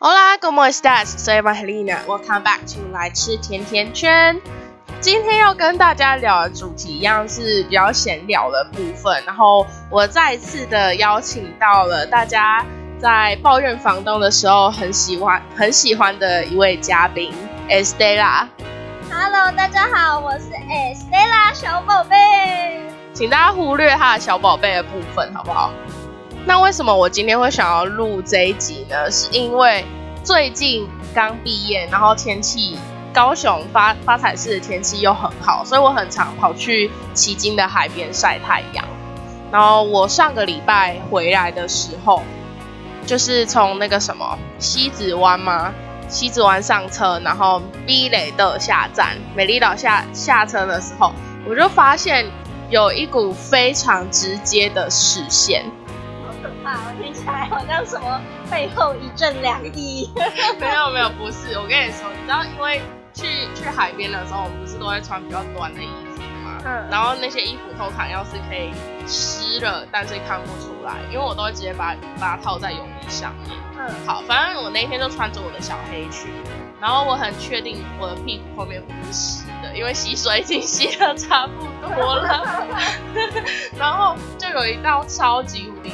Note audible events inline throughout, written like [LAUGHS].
Hola, ¿cómo estás? Soy Mahelina. Welcome back to 来吃甜甜圈。今天要跟大家聊的主题一样是比较闲聊的部分，然后我再次的邀请到了大家在抱怨房东的时候很喜欢很喜欢的一位嘉宾 Estella。Hello，大家好，我是 Estella 小宝贝。请大家忽略他的小宝贝的部分，好不好？那为什么我今天会想要录这一集呢？是因为最近刚毕业，然后天气高雄发发财市的天气又很好，所以我很常跑去旗津的海边晒太阳。然后我上个礼拜回来的时候，就是从那个什么西子湾吗？西子湾上车，然后 B 雷的下站，美丽岛下下车的时候，我就发现有一股非常直接的视线。好可怕哦，听起来好像什么背后一阵凉意。[LAUGHS] 没有没有，不是，我跟你说，你知道，因为去去海边的时候，我们不是都会穿比较短的衣服嘛，嗯然后那些衣服通常要是可以湿了，但是看不出来，因为我都会直接把把它套在泳衣上面。嗯，好，反正我那一天就穿着我的小黑裙，然后我很确定我的屁股后面不是湿的，因为洗水已经洗的差不多了。[LAUGHS] [LAUGHS] 然后就有一道超级无敌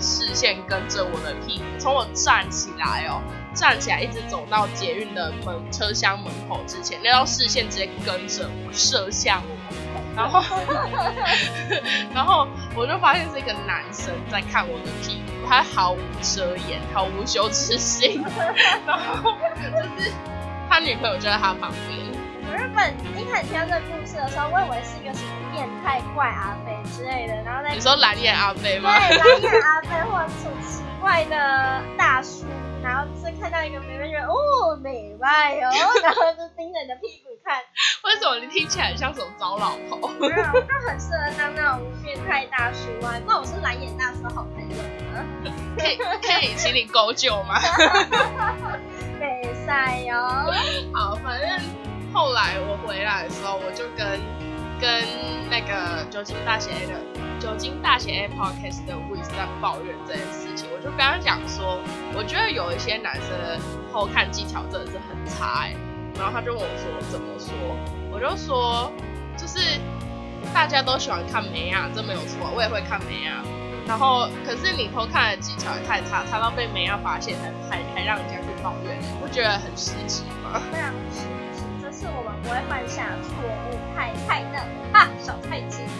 视线跟着我的屁股，从我站起来哦，站起来一直走到捷运的门车厢门口之前，那道视线直接跟着我射向我，然后 [LAUGHS] 然后我就发现是一个男生在看我的屁股，他毫无遮掩，毫无羞耻心，[LAUGHS] 然后就是他女朋友就在他旁边。我原本一开始听到这个故事的时候，我以为是一个什么变态怪阿飞之类的，然后在你说蓝眼阿飞吗对吗？蓝眼阿飞或者是什么奇怪的大叔，然后就是看到一个妹妹觉得哦美外哦，[LAUGHS] 然后就盯着你的屁股看，为什么你听起来像什么糟老头？没有，就很适合当那种变态大叔啊。不然我是蓝眼大叔的好朋友吗。可以可以请你狗酒吗？[LAUGHS] 美赛哟，好，反正后来我回来的时候，我就跟跟那个酒精大写 A 的酒精大写 A podcast 的 Wiz 在抱怨这件事情，我就跟他讲说，我觉得有一些男生偷看技巧真的是很差哎、然后他就问我说怎么说，我就说就是大家都喜欢看美亚，这没有错，我也会看美亚。然后，可是你偷看的技巧也太差，差到被美亚发现，还还还让人家去抱怨，你不觉得很失职吗？非常失，会犯下错误，太太嫩哈，小太子。[LAUGHS]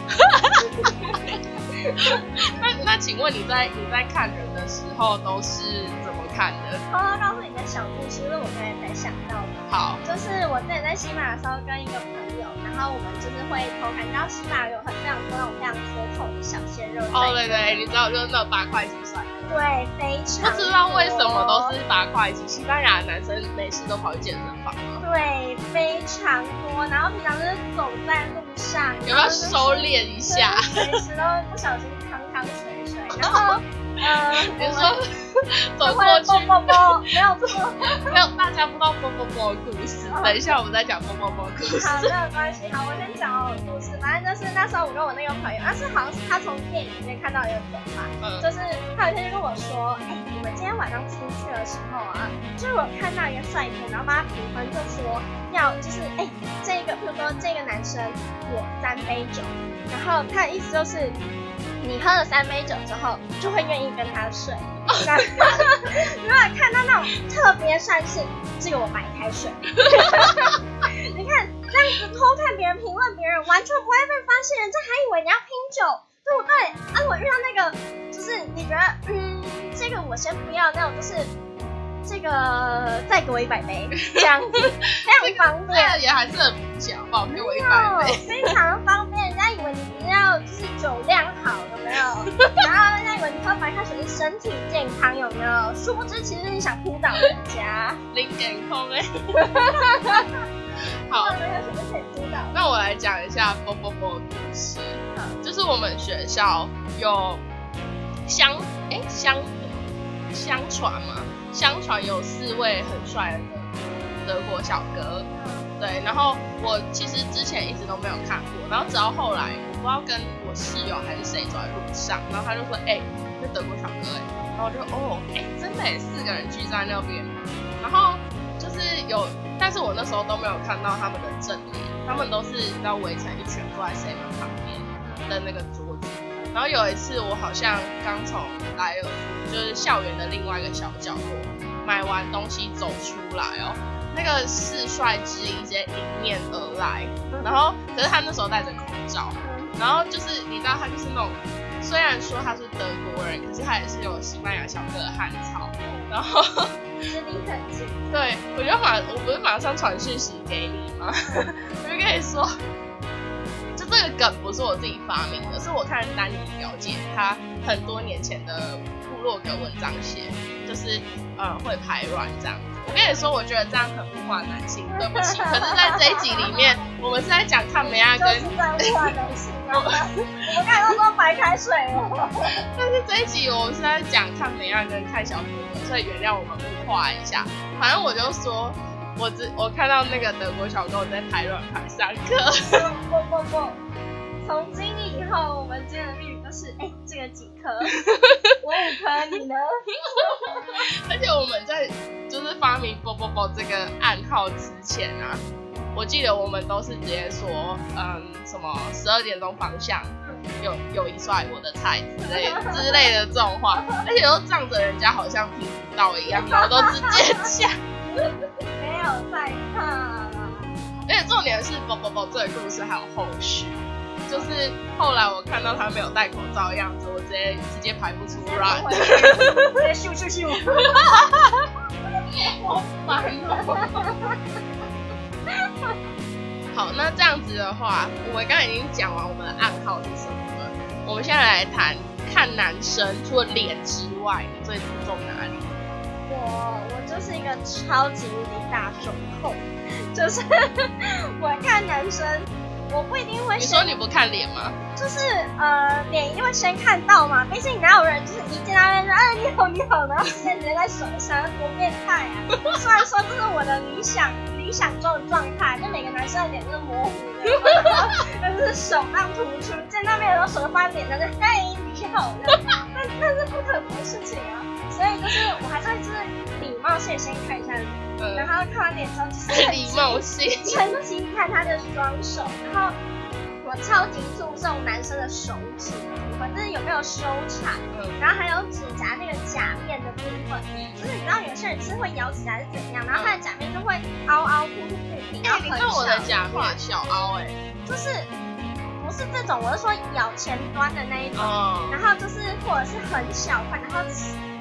那那请问你在你在看人的时候都是怎么看的？偷偷告诉你个小故事，因为我刚才才想到的。好，就是我之前在西马的时候，跟一个朋友，然后我们就是会偷看，你知道西马有很非常多那种非常脱口的小鲜肉。哦对对，你知道就是那种八块肌帅的，对，非常不知道为什么都是八块肌。西班牙的男生没事都跑去健身房吗？对，非常多。然后平常就是走在路上，有没有收敛一下？随时都会不小心汤汤水水，[LAUGHS] 然后呃，比如说走就过去，啵啵，没有错。没有大家不知道啵啵啵的故事，等一下我们再讲啵啵啵故事。好，没有关系。好，我先讲我的故事。反正就是那时候我跟我那个朋友，但是好像是他从电影里面看到一个梗吧，嗯就是他有一天就跟我说，哎、你们今天晚上出去的时候啊，就是我看到一个帅哥，然后帮他评分，就说要就是哎、这个，比如说这个男生我三杯酒，然后他的意思就是。你喝了三杯酒之后，就会愿意跟他睡。那 [LAUGHS] 如果看到那种特别算是，这个我白开水。[LAUGHS] 你看这样子偷看别人评论别人，完全不会被发现，人家还以为你要拼酒，对不对？啊，我遇到那个就是你觉得，嗯，这个我先不要，那种就是这个再给我一百杯，[LAUGHS] 这样子非常方便。这个也还是很明显，好不好？给我一百杯。非常方你要就是酒量好，有没有？[LAUGHS] 然后人家以为你喝白开水是身体健康，有没有？殊不知其实你想扑倒人家，零点空哎。[LAUGHS] 好喝，白开水就可以扑倒。那我来讲一下啵啵啵的故事。就是我们学校有相哎相相传嘛，相传有四位很帅的德德国小哥，对。然后我其实之前一直都没有看过，然后直到后来我不知道跟我室友还是谁走在路上，然后他就说，哎、是德国小哥哎，然后我就哦，哎，真的，四个人聚在那边，然后就是有，但是我那时候都没有看到他们的正脸，他们都是要围成一圈坐在 seven 旁边的那个桌子，然后有一次我好像刚从莱尔，就是校园的另外一个小角落买完东西走出来哦，那个四帅之一直接迎面而来，然后可是他那时候戴着口罩，然后就是你知道他就是那种。虽然说他是德国人，可是他也是有西班牙小哥的汉草，然后。对，我就马，我不是马上传讯息给你吗？[LAUGHS] 我就跟你说，就这个梗不是我自己发明的，是我看丹尼了解他很多年前的部落格文章写，就是呃会排卵这样。我跟你说，我觉得这样很物化男性，对不起。可是，在这一集里面，我们是在讲看梅亚跟。就是在物化男性。[LAUGHS] 我们刚才都说白开水了。[LAUGHS] 但是这一集我们是在讲看梅亚跟看小哥哥，所以原谅我们物化一下。反正我就说，我只我看到那个德国小哥在排卵排三颗。不不不，从今以后，我们今天的例语就是，哎，这个几颗？[LAUGHS] 我这个暗号之前啊，我记得我们都是直接说，嗯，什么十二点钟方向有有一帅我的菜之类之类的这种话，[LAUGHS] 而且都仗着人家好像听不到一样，然后都直接讲。没有在看。而且重点是“啵啵啵”这个故事还有后续，就是后来我看到他没有戴口罩的样子，我直接直接排不出来，直接咻咻咻。[LAUGHS] [LAUGHS] 好烦哦！好，那这样子的话，我们刚才已经讲完我们的暗号是什么了。我们现在来谈看男生，除了脸之外，你最注重哪里？我我就是一个超级无敌大众控，就是 [LAUGHS] 我看男生。我不一定会。你说你不看脸吗？就是呃，脸一定会先看到嘛。毕竟哪有人就是一见到面说哎你好你好，然后直接接在手上，多变态啊！[LAUGHS] 虽然说这是我的理想理想中的状态，就每个男生的脸都是模糊的，但是手上突出，见到面的时候手就放在脸上，就嘿你好，那那是不可能的事情啊。所以就是我还是就是礼貌性先看一下脸。然后看完脸之后就是礼貌性，称心看他的双手，然后我超级注重男生的手指部分，就是有没有修长，然后还有指甲那个甲面的部分，就是你知道有些人是会咬指甲是怎样，然后他的甲面就会凹凹凸凸不平，哎，你看我的甲面小。凹哎，就是不是这种，我是说咬前端的那一种，然后就是或者是很小块，然后。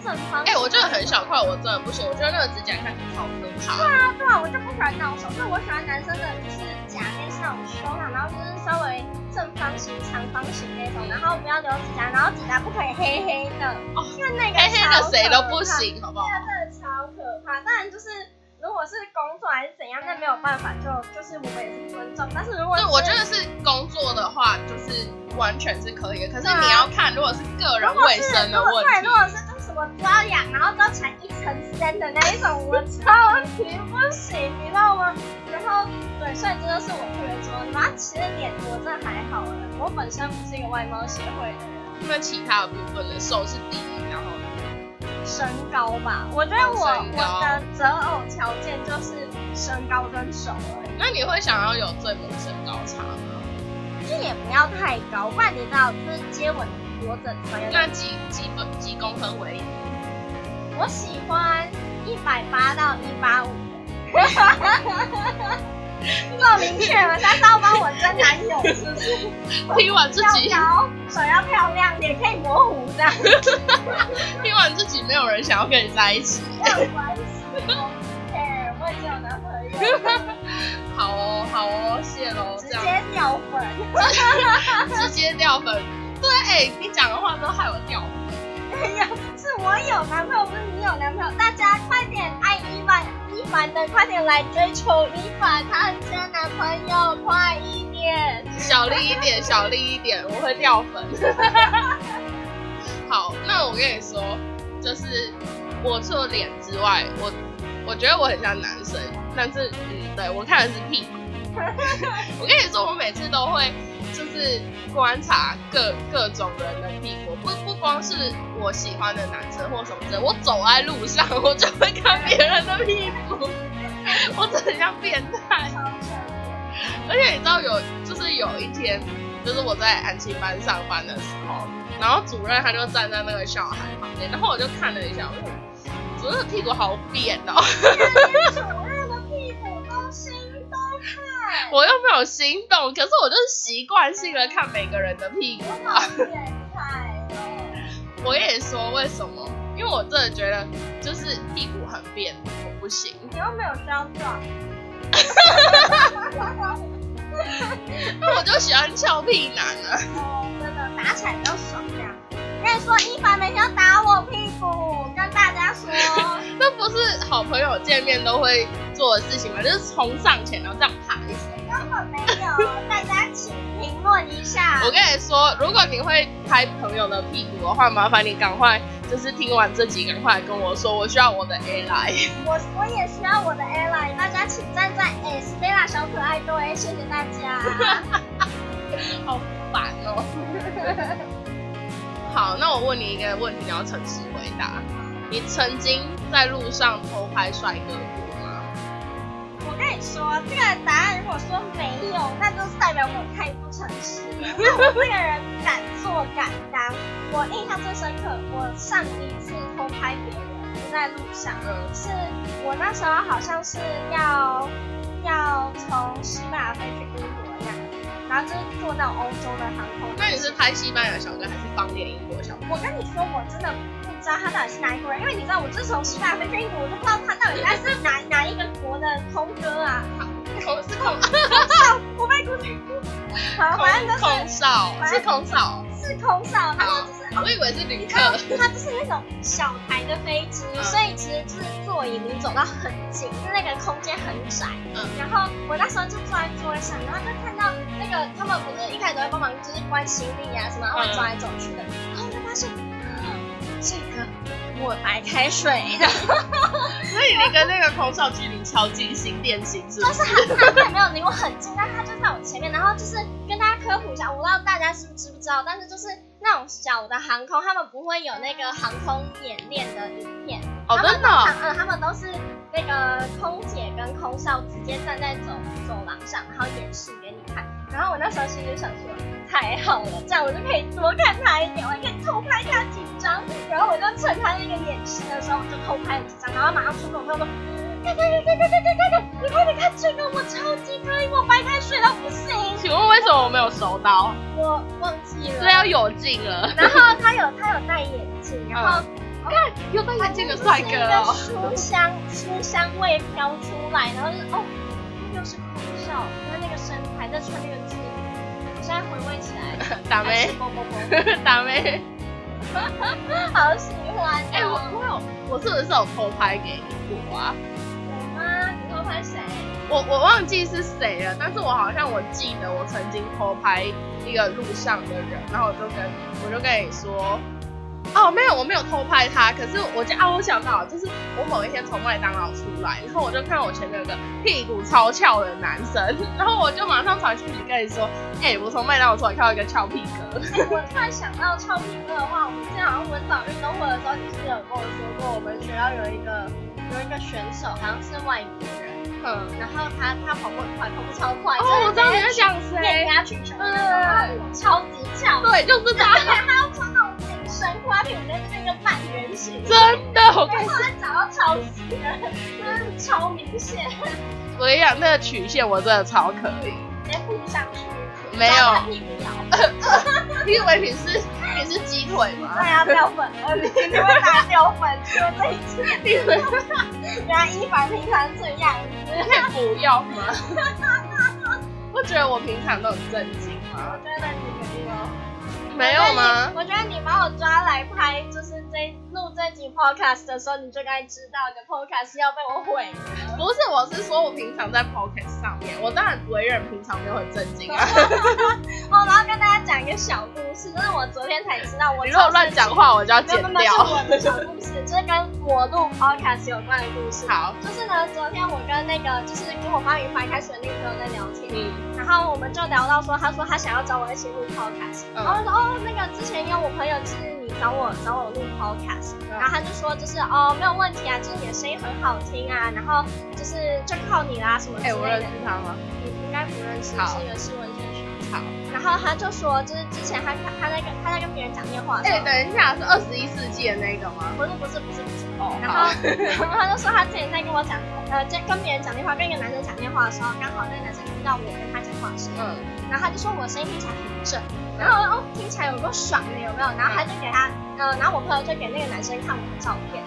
正方哎，我觉得很小块，我真的不行。我觉得那个指甲看起来好可怕。对啊，对啊，我就不喜欢那种手，所以我喜欢男生的，就是甲面是那种修长，然后就是稍微正方形、长方形那种，然后不要留指甲，然后指甲不可以黑黑的，哦，因为那个黑黑的谁都不行，好不好？那个真的超可怕。当然就是如果是工作还是怎样，那没有办法，就就是我们也是尊重。但是如果对，我觉得是工作的话，就是完全是可以的。可是你要看，如果是个人卫生的问题，如果是。就什么抓痒，然后抓起来一层深的那一种，我超级不行，你知道吗？然后对，所以这就是我特别说，妈，其实脸我真的还好了，我本身不是一个外貌协会的人。那其他的部分的？手是第一，然后身高吧，我觉得我我的择偶条件就是身高跟手而已。那你会想要有最萌身高差吗？就也不要太高，不然你知道，就是接吻。多整穿那几几分几公分为一？我喜欢一百八到一八五。[LAUGHS] 这么明确吗？他是要帮我争男友是不是？[LAUGHS] 听完自己高，手要漂亮，脸可以模糊这样。[LAUGHS] 听完自己没有人想要跟你在一起。没有关系我已经有男朋友。好哦，好哦，谢喽。直接掉粉。[LAUGHS] 直接掉粉。对，哎，你讲的话都害我掉哎呀，是我有男朋友，不是你有男朋友。大家快点爱伊凡，伊凡的快点来追求伊凡，他很缺男朋友，快一点，小力一点，小力一点，我会掉粉。[LAUGHS] 好，那我跟你说，就是我除了脸之外，我我觉得我很像男生，但是嗯，对我看的是屁股。[LAUGHS] 我跟你说，我每次都会。就是观察各各种人的屁股，不不光是我喜欢的男生或什么之类，我走在路上我就会看别人的屁股，我真的很像变态。而且你知道有，就是有一天，就是我在安亲班上班的时候，然后主任他就站在那个小孩旁边，然后我就看了一下，我说主任屁股好扁哦，[LAUGHS] 我又没有心动，可是我就是习惯性的看每个人的屁股我啊。好变态哦。我也说为什么？因为我真的觉得就是屁股很扁，我不行。你又没有胶状。那 [LAUGHS] 我就喜欢俏屁男啊。哦，真的打起来比较爽这样。我跟你说，一凡每天要打我屁股，跟大家说，[LAUGHS] 那不是好朋友见面都会做的事情吗？就是冲上前然后这样爬一声。根本没有。大家请评论一下。[LAUGHS] 我跟你说，如果你会拍朋友的屁股的话，麻烦你赶快就是听完这集，赶快跟我说，我需要我的 A 来。我我也需要我的 airline，大家请站在 S Bella 小可爱队，谢谢大家。[LAUGHS] 好烦哦。[LAUGHS] 好，那我问你一个问题，你要诚实回答。你曾经在路上偷拍帅哥过吗？说，这个答案如果说没有，那就是代表我太不诚实。那我这个人敢做敢当。我印象最深刻，我上一次偷拍别人是在路上，是我那时候好像是要要从西班牙飞去英国这样，然后就是坐那种欧洲的航空。那你是拍西班牙小哥还是方言英国小哥？我跟你说，我真的知道他到底是哪一国人，因为你知道，我自从西班牙飞去英国，我就不知道他到底他是哪哪一个国的空哥啊。空是空我被估计，好，反正就是空少是空少，是空少，然后就是我以为是旅客。它就是那种小台的飞机，嗯。所以其实就是座椅离走到很近，就是那个空间很窄。嗯。然后我那时候就坐在座位上，然后就看到那个他们不是一开始都会帮忙就是关行李啊什么，然后走来走去的，然后我就发现，啊这个我白开水的，[LAUGHS] 所以你跟那个空少距离超近，心电心是不？就是是他他也没有离我很近，但是他就在我前面，然后就是跟大家科普一下，我不知道大家是不是知不知道，但是就是那种小的航空，他们不会有那个航空演练的影片，哦，他们真的哦、嗯，他们都是那个空姐跟空少直接站在走走廊上，然后演示给你看。然后我那时候心里想说，太好了，这样我就可以多看他一点，我也可以偷拍他几张。然后我就趁他那个演示的时候，我就偷拍了几张，然后马上出跟我朋友说。看看看看看看看看！你快点看这个，我超级可以，我白开水到不行。请问为什么我没有收到？我忘记了。这要有镜了。然后他有他有戴眼镜，然后看有戴眼镜的帅哥哦。书香书香味飘出来，然后就哦，又是空少，他那个身材在穿那个制服，我现在回味起来，[LAUGHS] 打妹，啵啵啵，[LAUGHS] 打妹。[LAUGHS] 好喜欢哎、我哦。我有，我是不是有偷拍给你过啊？我吗？你偷拍谁？我我忘记是谁了，但是我好像我记得我曾经偷拍一个路上的人，然后我就跟我就跟你说，哦没有我没有偷拍他，可是我就啊我想到就是我某一天从麦当劳出来，然后我就看到我前面有个屁股超翘的男生，然后我就马上传讯息跟你说，哎、我从麦当劳出来看到一个翘屁哥，哎，[LAUGHS] 我突然想到翘屁哥的话，我们之前好像文藻运动会的时候，你是不是有跟我说过，我们学校有一个有一个选手，好像是外国人，嗯，然后他他跑步很快，跑步超快，哦我知道你在讲碾谁，压群雄的那种，然后超级翘，对，就是他，而且他要穿那种紧身裤，他屁股在这边一个半圆形，真的，我跟你后来找到超细的，真的超明显，我跟你讲，那个曲线我真的超可以。直接扑上去，没有你以为你是你是鸡腿吗？对啊，掉粉了，你你会打掉粉，就这一次，[LAUGHS] 你以为原来一凡平常这样子，可以不要吗？[LAUGHS] 不觉得我平常都很震惊我吗？觉得你没有。吗？我觉得你把我抓来拍，就是这录这集 podcast 的时候，你就该知道你的 podcast 要被我毁了。不是，我是说我平常在 podcast 上面，我当然不会认平常没有很正经啊。[LAUGHS] 哦，然后跟大家讲一个小故事，就是我昨天才知道，我你如果乱讲话，我就要剪掉。是我的小故事，就是跟我录 podcast 有关的故事。好，就是呢，昨天我跟那个就是跟我发语怀开始的那个朋友在聊天，嗯然后我们就聊到说，他说他想要找我一起录 podcast，、嗯然后我说哦，那个之前有我朋友就是你找我找我录 podcast，、嗯然后他就说就是哦没有问题啊，就是你的声音很好听啊，然后就是就靠你啦什么之哎、我认识。他吗？你应该不认识，是一个新闻选手。好。然后他就说，就是之前他他在跟他在跟别人讲电话哎、候，等一下，是二十一世纪的那个吗？不是不是不是然后然后他就说他之前在跟我讲，呃，在跟别人讲电话，跟一个男生讲电话的时候，刚好那个男生听到我跟他讲话的声音，嗯，然后他就说我声音听起来很正，然后哦听起来有够爽的有没有？然后他就给他，呃，然后我朋友就给那个男生看我的照片，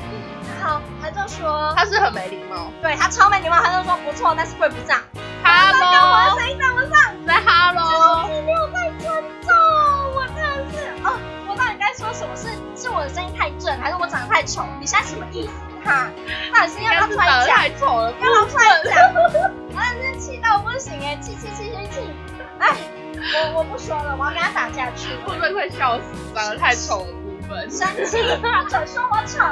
然后他就说，他是很没礼貌。对他超没礼貌，他就说不错，但是贵不上，他说跟我的 Hello，我的声音太正，还是我长得太丑？你现在什么意思哈？到底是要不要应该是长得出来讲？太丑了，要不要出来讲？我真的气到不行哎，气气气气气！哎，我我不说了，我要跟他打架去。会不会快笑死？长得太丑的部分。生气，不准说我丑，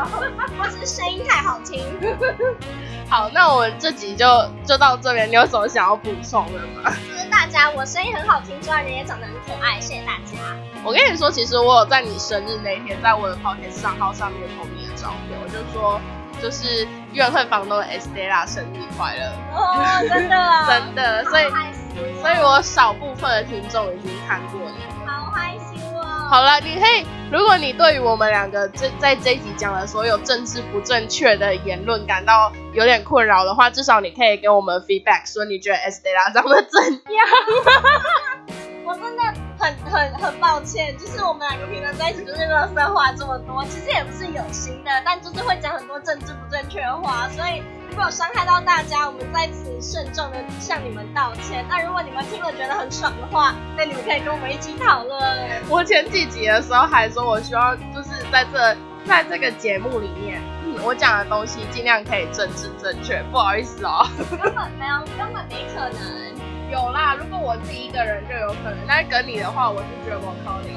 我只是声音太好听。好，那我们这集就就到这边。你有什么想要补充的吗？就是大家，我声音很好听之外，人也长得很可爱，谢谢大家。我跟你说，其实我有在你生日那一天，在我的 p o c k e t 账号上面 po 你的照片，我就说就是怨恨房东的 Estella 生日快乐，哦，真的啊，[LAUGHS] 真的，所以所以我少部分的听众已经看过你。好害羞哦。好了，你可以，如果你对于我们两个这在这一集讲的所有政治不正确的言论感到有点困扰的话，至少你可以给我们 feedback，说你觉得 Estella 长得怎样。[LAUGHS] 我真的很很很抱歉，就是我们两个平常在一起就是乐色话这么多，其实也不是有心的，但就是会讲很多政治不正确的话，所以如果伤害到大家，我们在此慎重的向你们道歉。那如果你们听了觉得很爽的话，那你们可以跟我们一起讨论。我前几集的时候还说，我希望就是在这在这个节目里面，嗯，我讲的东西尽量可以政治正确。不好意思哦。根本没有，根本没可能。有啦，如果我自己一个人就有可能，但是跟你的话，我是觉得我靠你。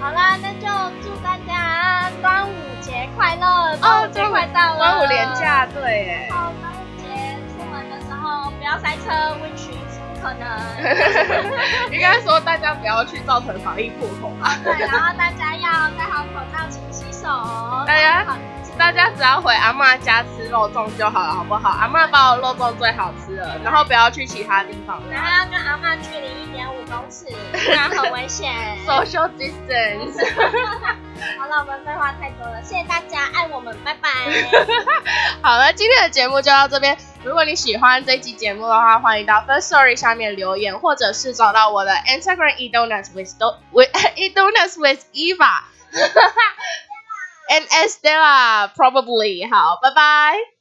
好啦，那就祝大家端午节快乐！端午节快到了，端午连假，对耶。好，端午节出门的时候不要塞车，which is 不可能。[LAUGHS] 应该说大家不要去造成防疫破口吧。对，然后大家要戴好口罩，勤洗手。[LAUGHS] 大家只要回阿妈家吃肉粽就好了，好不好？阿妈包的肉粽最好吃了，然后不要去其他地方然后要跟阿妈距离一点五公尺，不然很危险。[LAUGHS] social distance。[LAUGHS] 好了，我们废话太多了，谢谢大家，爱我们，拜拜。[LAUGHS] 好了，今天的节目就到这边。如果你喜欢这期节目的话，欢迎到 First Story 下面留言，或者是找到我的 Instagram e donuts with do with e donuts with Eva and Estella probably。好，拜拜。